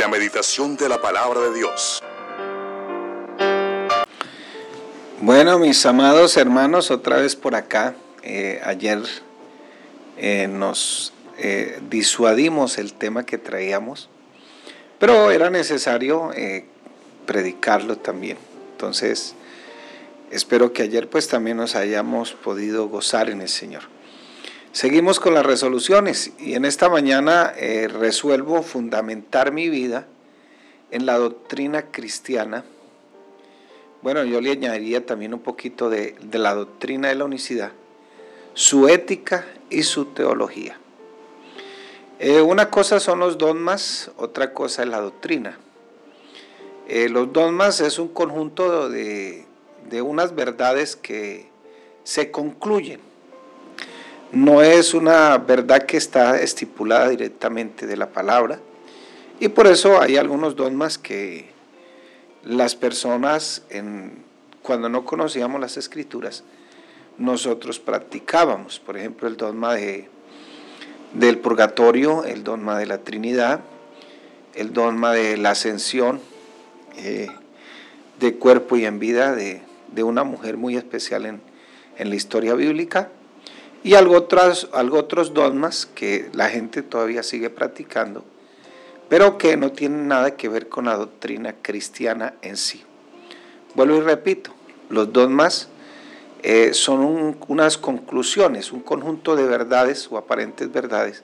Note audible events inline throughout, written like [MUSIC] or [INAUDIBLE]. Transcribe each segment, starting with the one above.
La meditación de la palabra de Dios. Bueno, mis amados hermanos, otra vez por acá. Eh, ayer eh, nos eh, disuadimos el tema que traíamos, pero era necesario predicarlo también. Entonces, espero que ayer pues también nos hayamos podido gozar en el Señor. Seguimos con las resoluciones y en esta mañana eh, resuelvo fundamentar mi vida en la doctrina cristiana. Bueno, yo le añadiría también un poquito de, la doctrina de la unicidad, su ética y su teología. Eh, una cosa son los dogmas, otra cosa es la doctrina. Eh, los dogmas es un conjunto de, de unas verdades que se concluyen no es una verdad que está estipulada directamente de la palabra. Y por eso hay algunos dogmas que las personas cuando no conocíamos las escrituras nosotros practicábamos, por ejemplo el dogma de, del purgatorio, el dogma de la Trinidad, el dogma de la ascensión eh, de cuerpo y en vida de, una mujer muy especial en, en la historia bíblica y algo otros, algo otros dogmas que la gente todavía sigue practicando, pero que no tienen nada que ver con la doctrina cristiana en sí. Vuelvo y repito, los dogmas eh, son unas conclusiones, un conjunto de verdades o aparentes verdades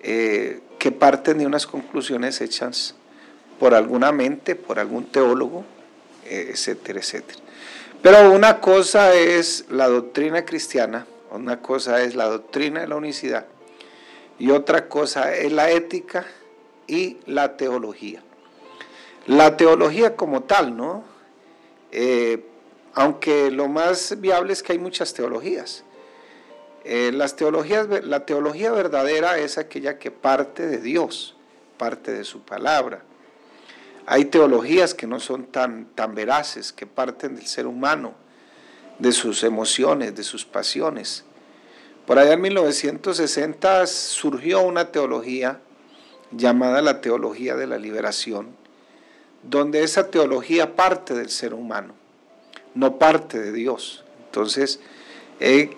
eh, que parten de unas conclusiones hechas por alguna mente, por algún teólogo, eh, etcétera, etcétera. Pero una cosa es la doctrina cristiana una cosa es la doctrina de la unicidad y otra cosa es la ética y la teología. La teología como tal, ¿no? Eh, aunque lo más viable es que hay muchas teologías. Eh, las teologías, la teología verdadera es aquella que parte de Dios, parte de su palabra. Hay teologías que no son tan, tan veraces, que parten del ser humano, de sus emociones, de sus pasiones. Por allá en 1960 surgió una teología llamada la teología de la liberación, donde esa teología parte del ser humano, no parte de Dios. Entonces, eh,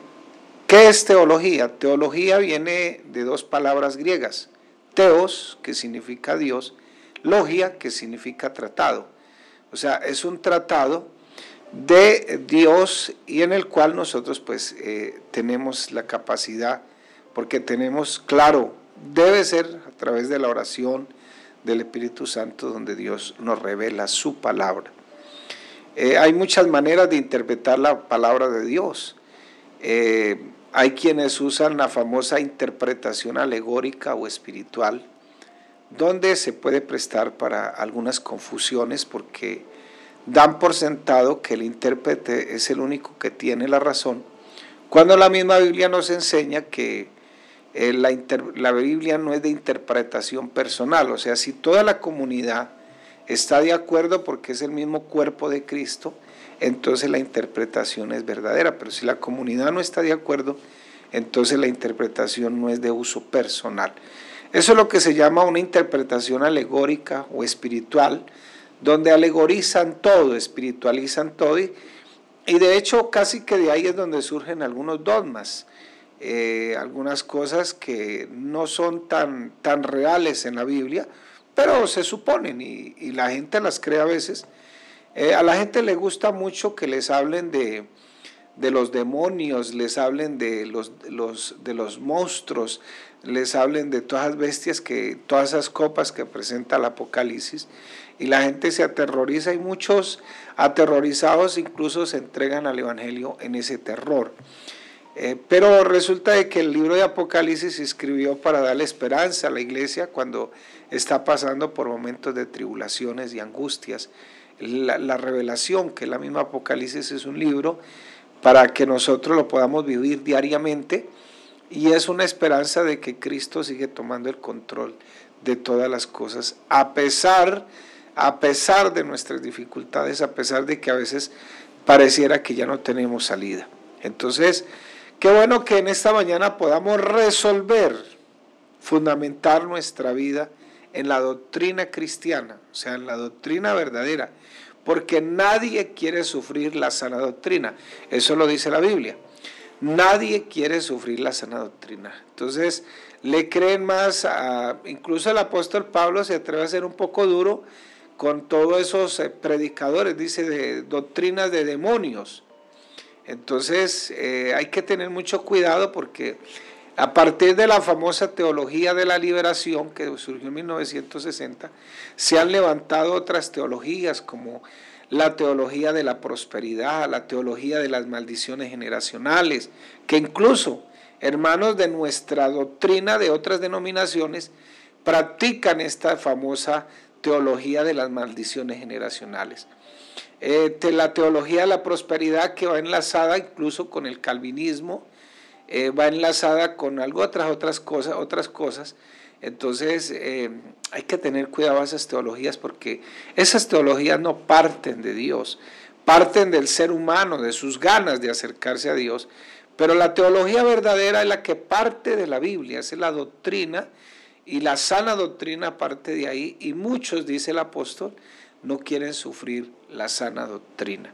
¿qué es teología? Teología viene de dos palabras griegas, teos, que significa Dios, logia, que significa tratado. O sea, es un tratado de Dios y en el cual nosotros pues eh, tenemos la capacidad, porque tenemos claro, debe ser a través de la oración del Espíritu Santo donde Dios nos revela su palabra. Eh, hay muchas maneras de interpretar la palabra de Dios. Eh, hay quienes usan la famosa interpretación alegórica o espiritual, donde se puede prestar para algunas confusiones porque dan por sentado que el intérprete es el único que tiene la razón, cuando la misma Biblia nos enseña que eh, la, la, Biblia no es de interpretación personal, o sea, si toda la comunidad está de acuerdo porque es el mismo cuerpo de Cristo, entonces la interpretación es verdadera, pero si la comunidad no está de acuerdo, entonces la interpretación no es de uso personal. Eso es lo que se llama una interpretación alegórica o espiritual, donde alegorizan todo, espiritualizan todo y, de hecho casi que de ahí es donde surgen algunos dogmas, eh, algunas cosas que no son tan, tan reales en la Biblia, pero se suponen y, la gente las cree a veces. Eh, a la gente le gusta mucho que les hablen de, de los demonios, les hablen de los, los, de los monstruos, les hablen de todas las bestias que, todas esas copas que presenta el Apocalipsis y la gente se aterroriza y muchos aterrorizados incluso se entregan al Evangelio en ese terror. Eh, pero resulta de que el libro de Apocalipsis se escribió para darle esperanza a la iglesia cuando está pasando por momentos de tribulaciones y angustias. La, la revelación, que la misma Apocalipsis es un libro para que nosotros lo podamos vivir diariamente y es una esperanza de que Cristo sigue tomando el control de todas las cosas, a pesar a pesar de nuestras dificultades, a pesar de que a veces pareciera que ya no tenemos salida. Entonces, qué bueno que en esta mañana podamos resolver, fundamentar nuestra vida en la doctrina cristiana, o sea, en la doctrina verdadera, porque nadie quiere sufrir la sana doctrina. Eso lo dice la Biblia. Nadie quiere sufrir la sana doctrina. Entonces, le creen más a, incluso el apóstol Pablo se atreve a ser un poco duro con todos esos eh, predicadores, dice, de doctrinas de demonios. Entonces, eh, hay que tener mucho cuidado porque a partir de la famosa teología de la liberación que surgió en 1960, se han levantado otras teologías como la teología de la prosperidad, la teología de las maldiciones generacionales, que incluso hermanos de nuestra doctrina de otras denominaciones practican esta famosa teología de las maldiciones generacionales. Eh, la teología de la prosperidad que va enlazada incluso con el calvinismo, eh, va enlazada con algo otras otras cosas, otras cosas. Entonces eh, hay que tener cuidado a esas teologías porque esas teologías no parten de Dios, parten del ser humano, de sus ganas de acercarse a Dios. Pero la teología verdadera es la que parte de la Biblia, es la doctrina y la sana doctrina parte de ahí y muchos, dice el apóstol, no quieren sufrir la sana doctrina.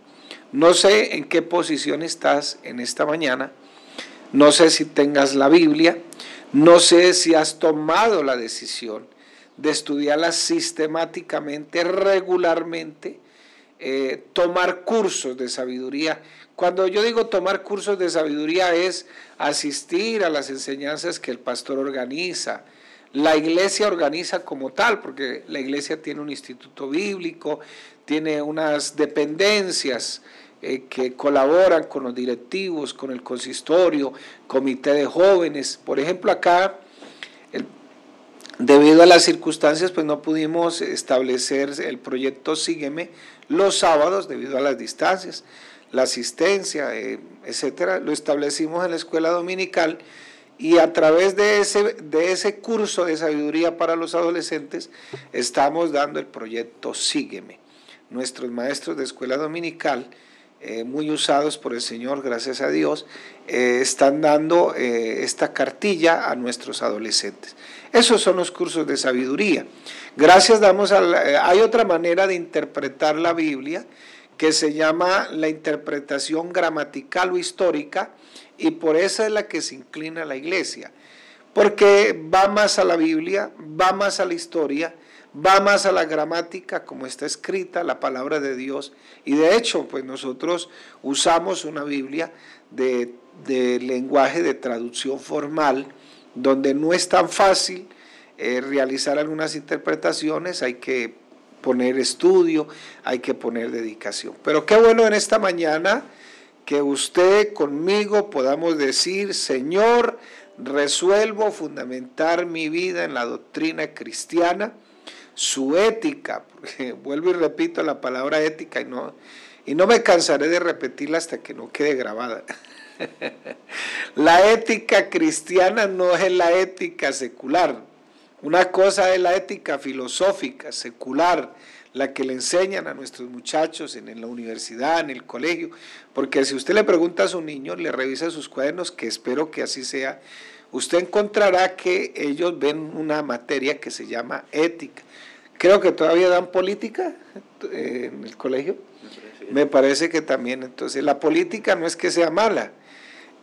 No sé en qué posición estás en esta mañana, no sé si tengas la Biblia, no sé si has tomado la decisión de estudiarla sistemáticamente, regularmente, eh, tomar cursos de sabiduría. Cuando yo digo tomar cursos de sabiduría es asistir a las enseñanzas que el pastor organiza, la iglesia organiza como tal, porque la iglesia tiene un instituto bíblico, tiene unas dependencias, eh, que colaboran con los directivos, con el consistorio, comité de jóvenes. Por ejemplo, acá, debido a las circunstancias, pues no pudimos establecer el proyecto Sígueme los sábados debido a las distancias, la asistencia, eh, etcétera. Lo establecimos en la escuela dominical y a través de ese, de ese curso de sabiduría para los adolescentes estamos dando el proyecto Sígueme. Nuestros maestros de escuela dominical eh, muy usados por el Señor, gracias a Dios, eh, están dando eh, esta cartilla a nuestros adolescentes. Esos son los cursos de sabiduría. Gracias damos a hay otra manera de interpretar la Biblia que se llama la interpretación gramatical o histórica y por esa es la que se inclina la iglesia, porque va más a la Biblia, va más a la historia, va más a la gramática como está escrita la palabra de Dios y de hecho pues nosotros usamos una Biblia de, lenguaje de traducción formal donde no es tan fácil eh, realizar algunas interpretaciones, hay que poner estudio, hay que poner dedicación. Pero qué bueno en esta mañana que usted conmigo podamos decir, Señor, resuelvo fundamentar mi vida en la doctrina cristiana su ética, porque [LAUGHS] vuelvo y repito la palabra ética y no, y no me cansaré de repetirla hasta que no quede grabada. [LAUGHS] la ética cristiana no es la ética secular. Una cosa es la ética filosófica, secular, la que le enseñan a nuestros muchachos en, la universidad, en el colegio, porque si usted le pregunta a su niño, le revisa sus cuadernos, que espero que así sea, usted encontrará que ellos ven una materia que se llama ética. Creo que todavía dan política eh, en el colegio. Me parece que también. Entonces, la política no es que sea mala.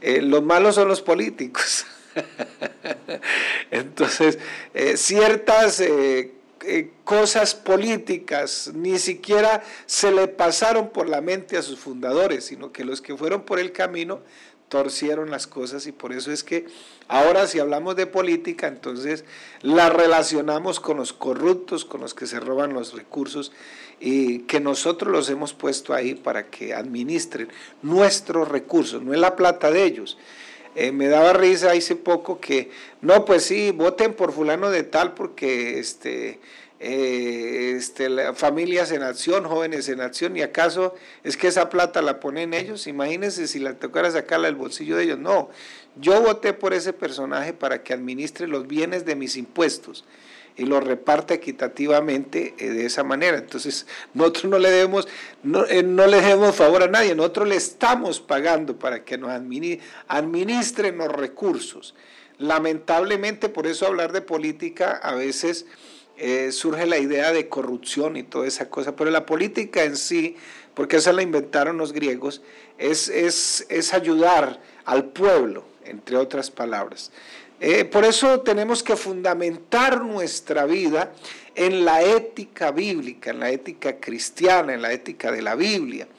Eh, los malos son los políticos. [LAUGHS] Entonces, eh, ciertas cosas políticas ni siquiera se le pasaron por la mente a sus fundadores, sino que los que fueron por el camino torcieron las cosas y por eso es que ahora si hablamos de política, entonces la relacionamos con los corruptos, con los que se roban los recursos y que nosotros los hemos puesto ahí para que administren nuestros recursos, no es la plata de ellos. Eh, me daba risa hace poco que, no, pues sí, voten por fulano de tal porque este, eh, este, familias en acción, jóvenes en acción, y acaso es que esa plata la ponen ellos, imagínense si la tocara sacarla del bolsillo de ellos, no, yo voté por ese personaje para que administre los bienes de mis impuestos y los reparte equitativamente eh, de esa manera. Entonces, [LAUGHS] nosotros no le debemos, no, eh, no, le debemos favor a nadie, nosotros le estamos pagando para que nos administren los recursos. Lamentablemente, por eso hablar de política a veces eh, surge la idea de corrupción y toda esa cosa, pero la política en sí, porque esa la inventaron los griegos, es, es, ayudar al pueblo, entre otras palabras. Eh, por eso tenemos que fundamentar nuestra vida en la ética bíblica, en la ética cristiana, en la ética de la Biblia.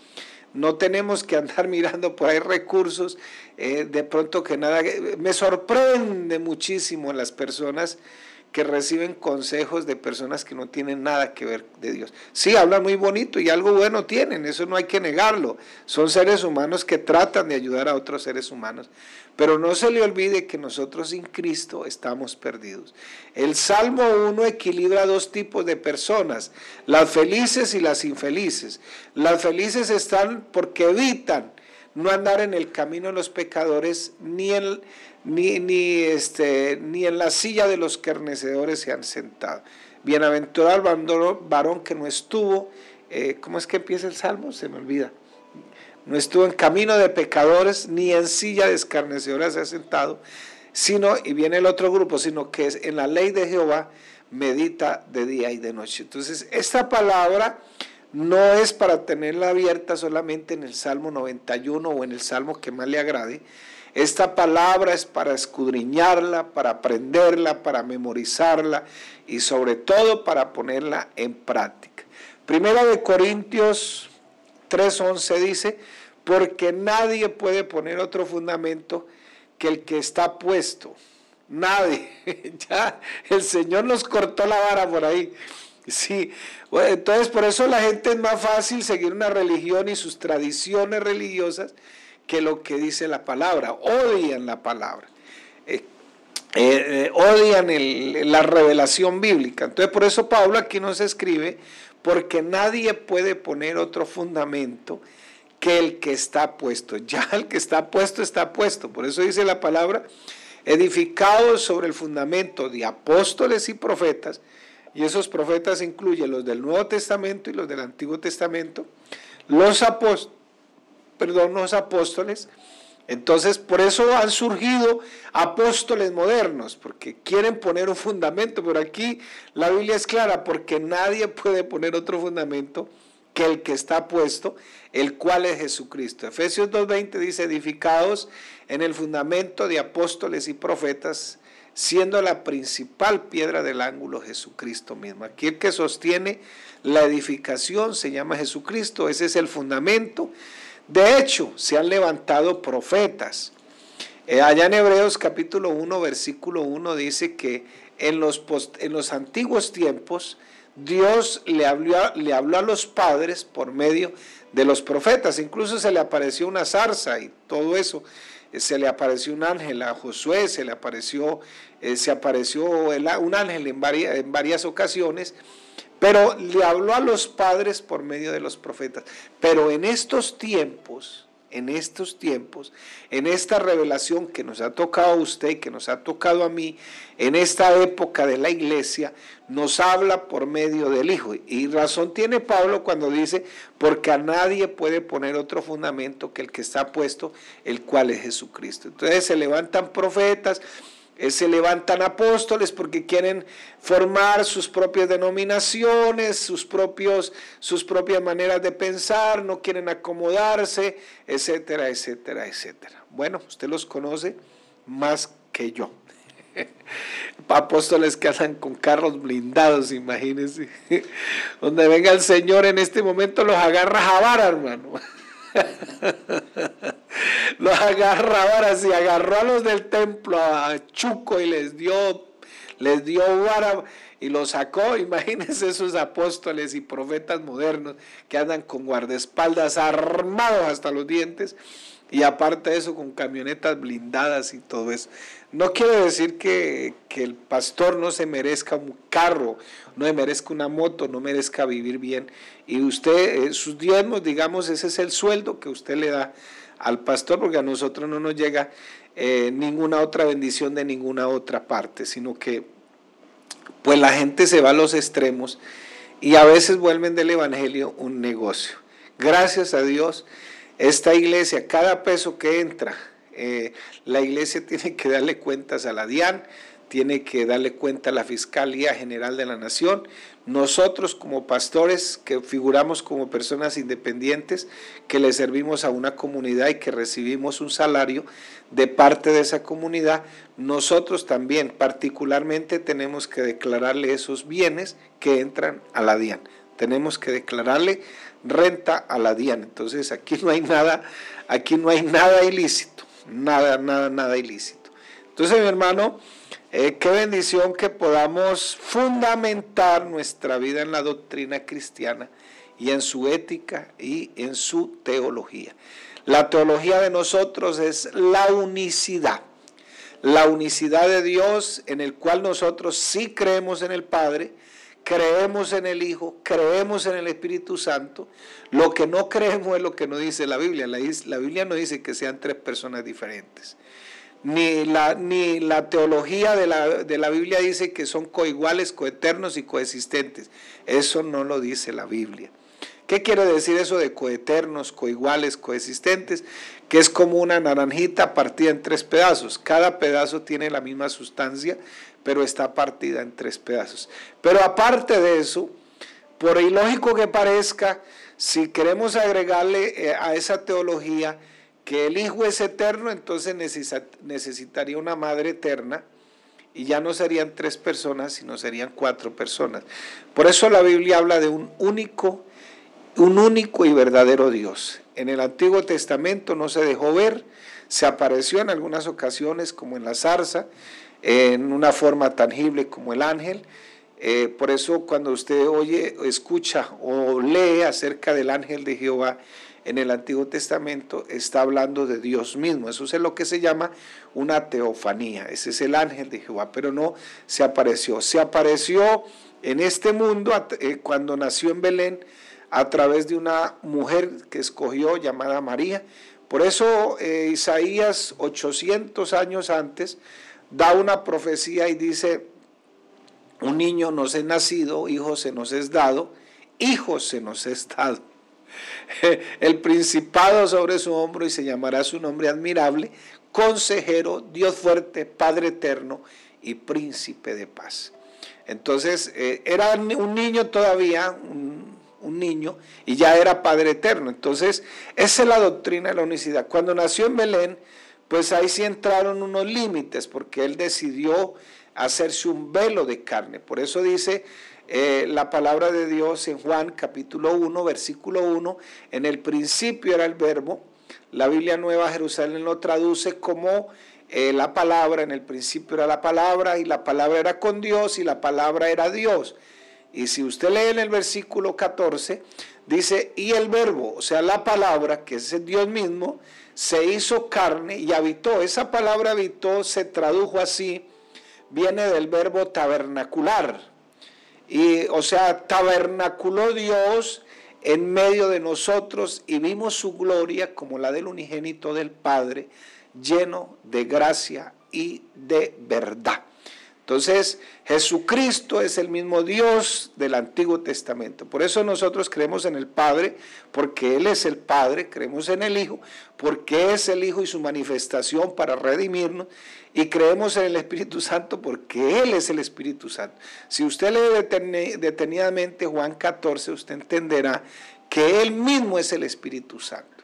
No tenemos que andar [LAUGHS] mirando por ahí recursos, eh, de pronto que nada, me sorprende muchísimo las personas que reciben consejos de personas que no tienen nada que ver de Dios. Sí, hablan muy bonito y algo bueno tienen, eso no hay que negarlo. Son seres humanos que tratan de ayudar a otros seres humanos. Pero no se le olvide que nosotros sin Cristo estamos perdidos. El Salmo 1 equilibra dos tipos de personas, las felices y las infelices. Las felices están porque evitan no andar en el camino de los pecadores ni en ni, ni, este, ni en la silla de los carnecedores se han sentado. Bienaventurado el varón que no estuvo, eh, ¿cómo es que empieza el salmo? Se me olvida. No estuvo en camino de pecadores, ni en silla de escarnecedores se ha sentado, sino, y viene el otro grupo, sino que es en la ley de Jehová medita de día y de noche. Entonces, esta palabra no es para tenerla abierta solamente en el Salmo 91 o en el Salmo que más le agrade, esta palabra es para escudriñarla, para aprenderla, para memorizarla y sobre todo para ponerla en práctica. Primera de Corintios 3:11 dice, porque nadie puede poner otro fundamento que el que está puesto. Nadie. [LAUGHS] ya el Señor nos cortó la vara por ahí. Sí, entonces por eso la gente es más fácil seguir una religión y sus tradiciones religiosas que lo que dice la palabra, odian la palabra, eh, eh, odian la revelación bíblica. Entonces por eso Pablo aquí nos escribe, porque nadie puede poner otro fundamento que el que está puesto. [LAUGHS] Ya el que está puesto está puesto. Por eso dice la palabra, edificados sobre el fundamento de apóstoles y profetas, y esos profetas incluyen los del Nuevo Testamento y los del Antiguo Testamento, los apóstoles perdón, los apóstoles. Entonces, por eso han surgido apóstoles modernos, porque quieren poner un fundamento, pero aquí la Biblia es clara, porque nadie [LAUGHS] puede poner otro fundamento que el que está puesto, el cual es Jesucristo. Efesios 2.20 dice, edificados en el fundamento de apóstoles y profetas, siendo la principal piedra del ángulo Jesucristo mismo. Aquí el que sostiene la edificación se llama Jesucristo, ese es el fundamento de hecho, se han levantado profetas. Eh, allá en Hebreos capítulo 1, versículo 1 dice que en los, en los antiguos tiempos Dios le habló, le habló a los padres por medio de los profetas. Incluso se le apareció una zarza y todo eso. Eh, se le apareció un ángel a Josué, se le apareció, eh, se apareció un ángel en varias, en varias ocasiones pero le habló a los padres por medio de los profetas. Pero en estos tiempos, en estos tiempos, en esta revelación que nos ha tocado a usted, que nos ha tocado a mí, en esta época de la iglesia, nos habla por medio del Hijo. Y razón tiene Pablo cuando dice, porque a nadie puede poner otro fundamento que el que está puesto, el cual es Jesucristo. Entonces se levantan profetas, se levantan apóstoles porque quieren formar sus propias denominaciones, sus, propios, sus propias maneras de pensar, no quieren acomodarse, etcétera, etcétera, etcétera. Bueno, usted los conoce más que yo. [LAUGHS] Apóstoles que andan con carros blindados, imagínense. [LAUGHS] Donde venga el Señor en este momento los agarra a vara, hermano. [LAUGHS] los agarra ahora sí, agarró a los del templo a Chuco y les dio, les dio vara y los sacó. [LAUGHS] Imagínense esos apóstoles y profetas modernos que andan con guardaespaldas armados hasta los dientes y aparte de eso con camionetas blindadas y todo eso. No quiere decir que, que, el pastor no se merezca un carro, no se merezca una moto, no merezca vivir bien. Y usted, eh, sus diezmos, digamos, ese es el sueldo que usted le da al pastor, porque a nosotros no nos llega eh, ninguna otra bendición de ninguna otra parte, sino que pues la gente se va a los extremos y a veces vuelven del Evangelio un negocio. Gracias a Dios, esta iglesia, cada peso que entra, eh, la iglesia [LAUGHS] tiene que darle cuentas a la DIAN, tiene que darle cuenta a la Fiscalía General de la Nación. Nosotros como pastores que figuramos como personas independientes, que le servimos a una comunidad y que recibimos un salario de parte de esa comunidad, nosotros también particularmente tenemos que declararle esos bienes que entran a la DIAN. Tenemos que declararle renta a la DIAN. Entonces aquí no hay nada, aquí no hay nada ilícito, nada, nada, nada ilícito. Entonces mi hermano, eh, qué bendición que podamos fundamentar nuestra vida en la doctrina cristiana y en su ética y en su teología. La teología de nosotros es la unicidad, la unicidad de Dios en el cual nosotros sí creemos en el Padre, creemos en el Hijo, creemos en el Espíritu Santo. Lo que no creemos es lo que no dice la Biblia. La, la Biblia no dice que sean tres personas diferentes ni la, ni la teología de la, de la, Biblia dice que son coiguales, coeternos y coexistentes. Eso no lo dice la Biblia. ¿Qué quiere decir eso de coeternos, coiguales, coexistentes? Que es como una naranjita partida en tres pedazos. Cada pedazo tiene la misma sustancia, pero está partida en tres pedazos. Pero aparte de eso, por ilógico que parezca, si queremos agregarle eh, a esa teología, que el Hijo es eterno, entonces necesitaría una madre eterna y ya no serían tres personas, sino serían cuatro personas. Por eso la Biblia habla de un único, un único y verdadero Dios. En el Antiguo Testamento no se dejó ver, se apareció en algunas ocasiones como en la zarza, en una forma tangible como el ángel. Eh, por eso cuando usted oye, escucha o lee acerca del ángel de Jehová, en el Antiguo Testamento está hablando de Dios mismo. Eso es lo que se llama una teofanía. Ese es el ángel de Jehová, pero no se apareció. Se apareció en este mundo eh, cuando nació en Belén a través de una mujer que escogió llamada María. Por eso eh, Isaías 800 años antes da una profecía y dice, un niño nos es nacido, hijo se nos es dado, hijo se nos es dado. [LAUGHS] el principado sobre su hombro y se llamará su nombre admirable, consejero, Dios fuerte, Padre eterno y príncipe de paz. Entonces, eh, era un niño todavía, un, un, niño, y ya era Padre eterno. Entonces, esa es la doctrina de la unicidad. Cuando nació en Belén, pues ahí sí entraron unos límites, porque él decidió hacerse un velo de carne. Por eso dice eh, la palabra de Dios en Juan capítulo 1, versículo 1, en el principio era el verbo, la Biblia Nueva Jerusalén lo traduce como eh, la palabra, en el principio era la palabra y la palabra era con Dios y la palabra era Dios. Y si usted lee en el versículo 14, dice, y el verbo, o sea, la palabra, que es Dios mismo, se hizo carne y habitó. Esa palabra habitó se tradujo así, viene del verbo tabernacular. Y, o sea, tabernaculó Dios en medio de nosotros y vimos su gloria como la del unigénito del Padre, lleno de gracia y de verdad. Entonces, Jesucristo es el mismo Dios del Antiguo Testamento. Por eso nosotros creemos en el Padre, porque Él es el Padre, creemos en el Hijo, porque es el Hijo y su manifestación para redimirnos, y creemos en el Espíritu Santo porque Él es el Espíritu Santo. Si usted lee detenidamente Juan 14, usted entenderá que Él mismo es el Espíritu Santo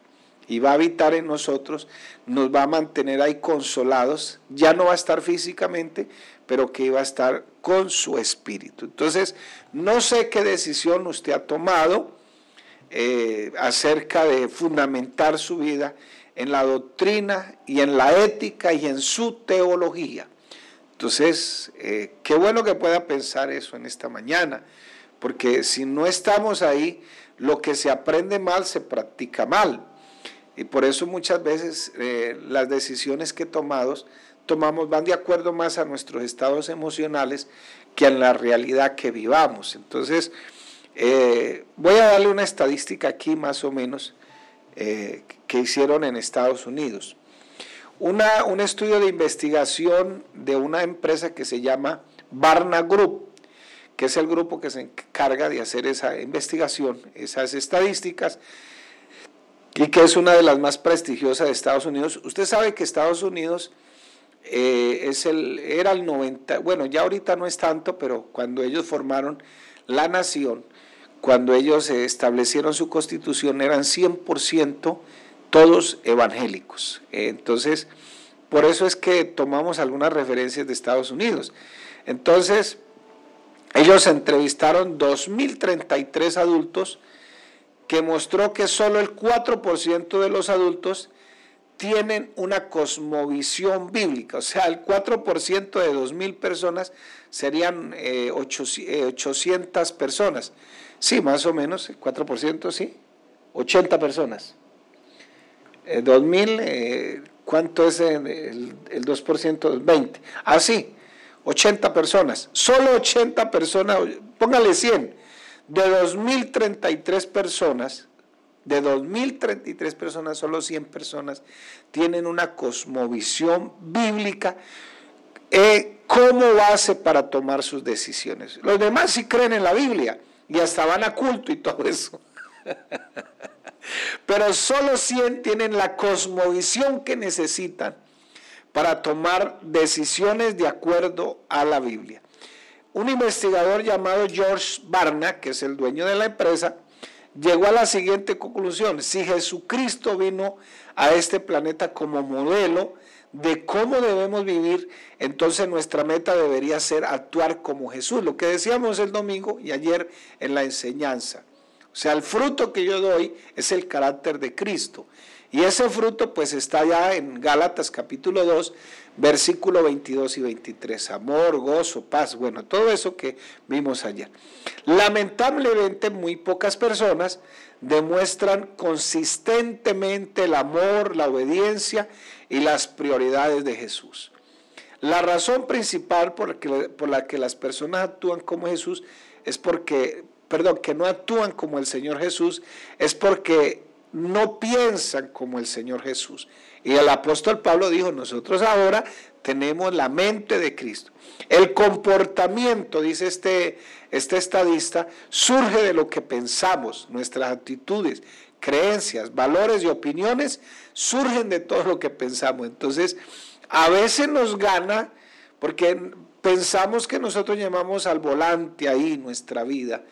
y va a habitar en nosotros, nos va a mantener ahí consolados, ya no va a estar físicamente, pero que iba a estar con su espíritu. Entonces, no sé qué decisión usted ha tomado eh, acerca de fundamentar su vida en la doctrina y en la ética y en su teología. Entonces, eh, qué bueno que pueda pensar eso en esta mañana, porque si no estamos ahí, lo que se aprende mal se practica mal. Y por eso muchas veces eh, las decisiones que tomamos tomamos van de acuerdo más a nuestros estados emocionales que a la realidad que vivamos. Entonces, eh, voy a darle una estadística aquí más o menos eh, que hicieron en Estados Unidos. Una, un estudio de investigación de una empresa que se llama Barna Group, que es el grupo que se encarga de hacer esa investigación, esas estadísticas, y que es una de las más prestigiosas de Estados Unidos. Usted sabe que Estados Unidos eh, es el, era el 90, bueno, ya ahorita no es tanto, pero cuando ellos formaron la nación, cuando ellos establecieron su constitución, eran 100% todos evangélicos. Entonces, por eso es que tomamos algunas referencias de Estados Unidos. Entonces, ellos entrevistaron 2.033 adultos, que mostró que solo el 4% de los adultos tienen una cosmovisión bíblica, o sea, el 4% de 2.000 personas serían 800 eh, eh, personas. Sí, más o menos, el 4%, sí, 80 personas. 2.000, eh, ¿cuánto es el, el 2%? 20. Ah, sí, 80 personas. Solo 80 personas, póngale 100. De 2.033 personas, de 2.033 personas, solo 100 personas tienen una cosmovisión bíblica eh, como base para tomar sus decisiones. Los demás sí creen en la Biblia y hasta van a culto y todo eso. [LAUGHS] Pero solo 100 tienen la cosmovisión que necesitan para tomar decisiones de acuerdo a la Biblia. Un investigador llamado George Barna, que es el dueño de la empresa, llegó a la siguiente conclusión. Si Jesucristo vino a este planeta como modelo de cómo debemos vivir, entonces nuestra meta debería ser actuar como Jesús, lo que decíamos el domingo y ayer en la enseñanza. O sea, el fruto que yo doy es el carácter de Cristo. Y ese fruto pues está ya en Gálatas capítulo 2, versículo 22 y 23. Amor, gozo, paz, bueno, todo eso que vimos ayer. Lamentablemente muy pocas personas demuestran consistentemente el amor, la obediencia y las prioridades de Jesús. La razón principal por la que, por la que las personas actúan como Jesús es porque, perdón, que no actúan como el Señor Jesús, es porque no piensan como el Señor Jesús. Y el apóstol Pablo dijo, nosotros ahora tenemos la mente de Cristo. El comportamiento, dice este, este estadista, surge de lo que pensamos, nuestras actitudes, creencias, valores y opiniones surgen de todo lo que pensamos. Entonces, a veces nos gana porque pensamos que nosotros llamamos al volante ahí nuestra vida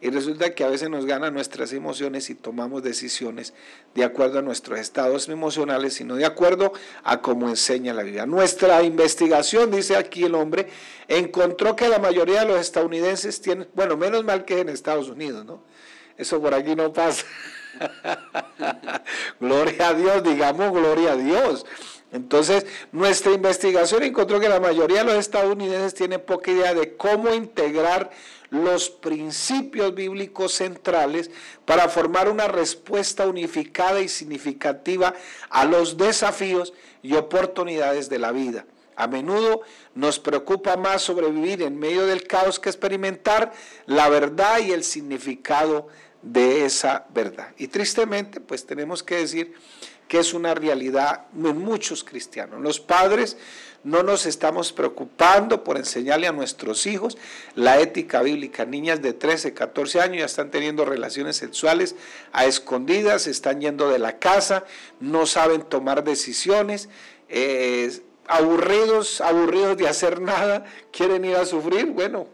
y resulta que a veces nos ganan nuestras emociones y tomamos decisiones de acuerdo a nuestros estados emocionales, sino de acuerdo a cómo enseña la Biblia. Nuestra investigación, dice aquí el hombre, encontró que la mayoría de los estadounidenses tienen, bueno, menos mal que en Estados Unidos, ¿no? Eso por aquí no pasa. [LAUGHS] gloria a Dios, digamos gloria a Dios. Entonces, nuestra investigación encontró que la mayoría de los estadounidenses tienen poca idea de cómo integrar los principios bíblicos centrales para formar una respuesta unificada y significativa a los desafíos y oportunidades de la vida. A menudo nos preocupa más sobrevivir en medio del caos que experimentar la verdad y el significado de esa verdad. Y tristemente, pues tenemos que decir que es una realidad en muchos cristianos. Los padres no nos estamos preocupando por enseñarle a nuestros hijos la ética bíblica. Niñas de 13, 14 años ya están teniendo relaciones sexuales a escondidas, están yendo de la casa, no saben tomar decisiones, eh, aburridos, aburridos de hacer nada, quieren ir a sufrir. Bueno,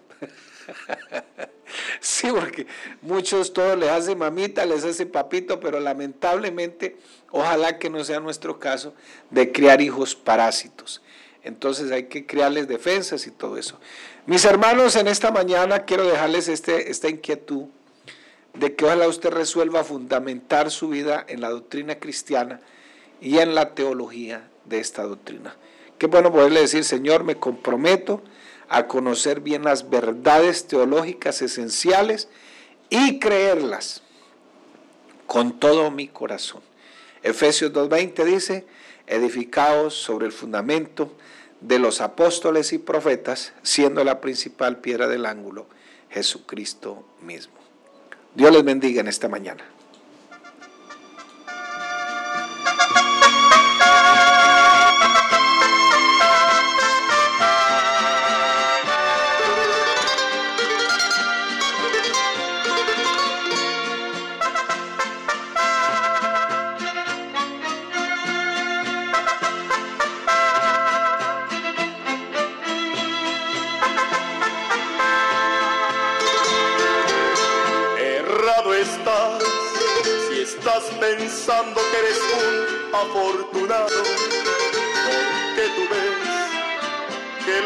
[LAUGHS] Sí, porque muchos todo les hace mamita, les hace papito, pero lamentablemente, ojalá que no sea nuestro caso de criar hijos parásitos. Entonces hay que crearles defensas y todo eso. Mis hermanos, en esta mañana quiero dejarles este, esta inquietud de que ojalá usted resuelva fundamentar su vida en la doctrina cristiana y en la teología de esta doctrina. Qué bueno poderle decir, Señor, me comprometo a conocer bien las verdades teológicas esenciales y creerlas con todo mi corazón. Efesios 2.20 dice, edificados sobre el fundamento de los apóstoles y profetas, siendo la principal piedra del ángulo Jesucristo mismo. Dios les bendiga en esta mañana.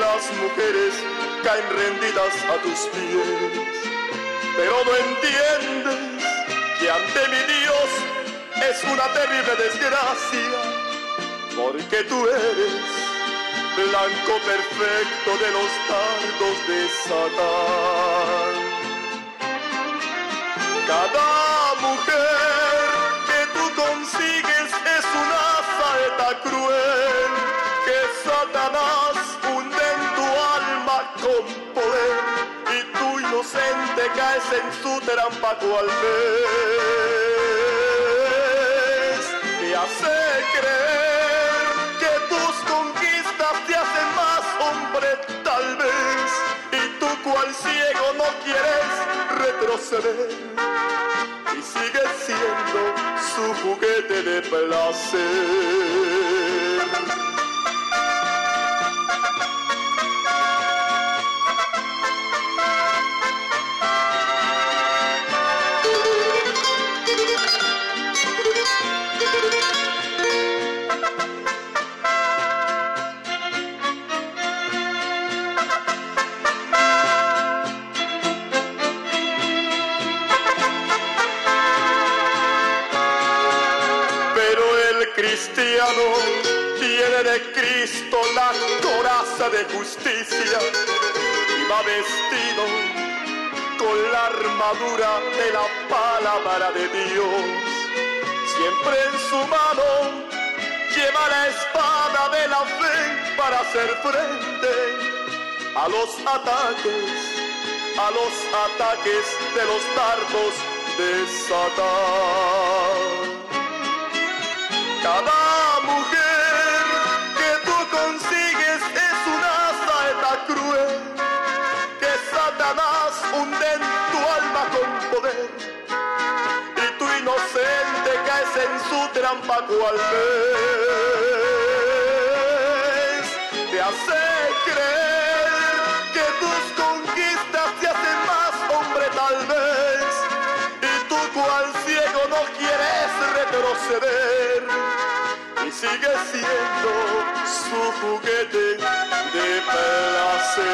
Las mujeres caen rendidas a tus pies, pero no entiendes que ante mi Dios es una terrible desgracia, porque tú eres blanco perfecto de los dardos de Satán. Cada mujer que tú consigues es una saeta cruel que Satanás inocente caes en su trampa cual vez. Te hace creer que tus conquistas te hacen más hombre tal vez y tú cual ciego no quieres retroceder y sigues siendo su juguete de placer. De Cristo la coraza de justicia y va vestido con la armadura de la palabra de Dios. Siempre en su mano lleva la espada de la fe para hacer frente a los ataques, a los ataques de los dardos de Satán. Satanás hunde en tu alma con poder y tu inocente caes en su trampa cual vez. Te hace creer que tus conquistas te hacen más hombre tal vez y tú cual ciego no quieres retroceder y sigues siendo su juguete de placer.